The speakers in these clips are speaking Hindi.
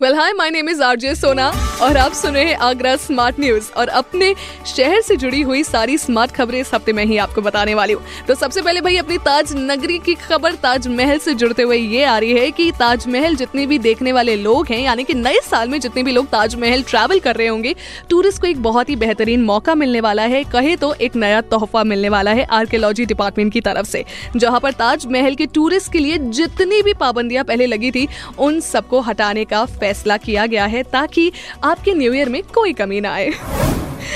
well hi my name is RJ Sona और आप सुन रहे हैं आगरा स्मार्ट न्यूज़ और अपने शहर से जुड़ी हुई सारी स्मार्ट खबरें इस हफ़्ते में ही आपको बताने वाली हूँ। तो सबसे पहले भाई, अपनी ताज नगरी की खबर ताजमहल से जुड़ते हुए ये आ रही है कि ताजमहल जितने भी देखने वाले लोग हैं, यानी कि नए साल में जितने भी लोग ताजमहल ट्रैवल कर रहे होंगे टूरिस्ट को एक बहुत ही बेहतरीन मौका मिलने वाला है। कहे तो एक नया तोहफा मिलने वाला है आर्कियोलॉजी डिपार्टमेंट की तरफ़ से, जहाँ पर ताजमहल के टूरिस्ट के लिए जितनी भी पाबंदियाँ पहले लगी थी, उन सबको हटाने का फैसला किया गया है ताकि आपके न्यू ईयर में कोई कमी ना आए।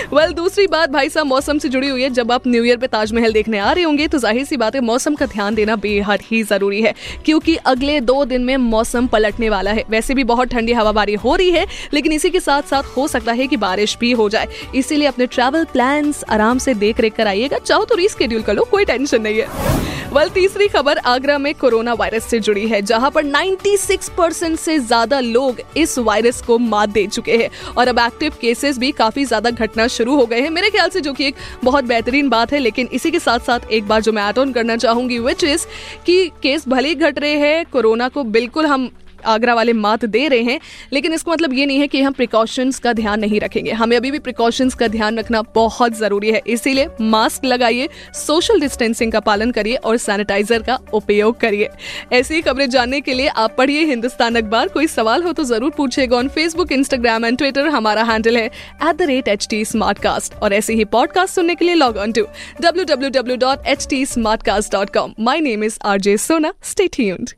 वेल well, दूसरी बात भाई साहब मौसम से जुड़ी हुई है। जब आप न्यू ईयर पे ताजमहल देखने आ रहे होंगे तो ज़ाहिर सी बात है मौसम का ध्यान देना बेहद ही ज़रूरी है क्योंकि अगले दो दिन में मौसम पलटने वाला है। वैसे भी बहुत ठंडी हवाबारी हो रही है लेकिन इसी के साथ साथ हो सकता है कि बारिश भी हो जाए। इसीलिए अपने ट्रैवल प्लान आराम से देख रेख कर आइएगा। चाहो तो रीस्केड्यूल कर लो कोई टेंशन नहीं है। वेल तीसरी खबर आगरा में कोरोना वायरस से जुड़ी है, जहाँ पर 96 परसेंट से ज़्यादा लोग इस वायरस को मात दे चुके हैं। और अब एक्टिव केसेस भी काफ़ी ज़्यादा घटना शुरू हो गए हैं। मेरे ख्याल से जो कि एक बहुत बेहतरीन बात है, लेकिन इसी के साथ साथ एक बार जो मैं ऑन करना चाहूँगी विच इज़ कि केस भले घट रहे हैं, कोरोना को बिल्कुल हम आगरा वाले मात दे रहे हैं, लेकिन इसका मतलब ये नहीं है कि हम प्रिकॉशंस का ध्यान नहीं रखेंगे। हमें अभी भी प्रिकॉशंस का ध्यान रखना बहुत ज़रूरी है, इसीलिए मास्क लगाइए सोशल डिस्टेंसिंग का पालन करिए और सैनिटाइजर का उपयोग करिए। ऐसी ही खबरें जानने के लिए आप पढ़िए हिंदुस्तान अखबार। कोई सवाल हो तो ज़रूर पूछेगा on Facebook Instagram and Twitter हमारा हैंडल है एट और ऐसे ही पॉडकास्ट सुनने के लिए log on to W W W dot H T smart cast dot com my name is R J Sona stay tuned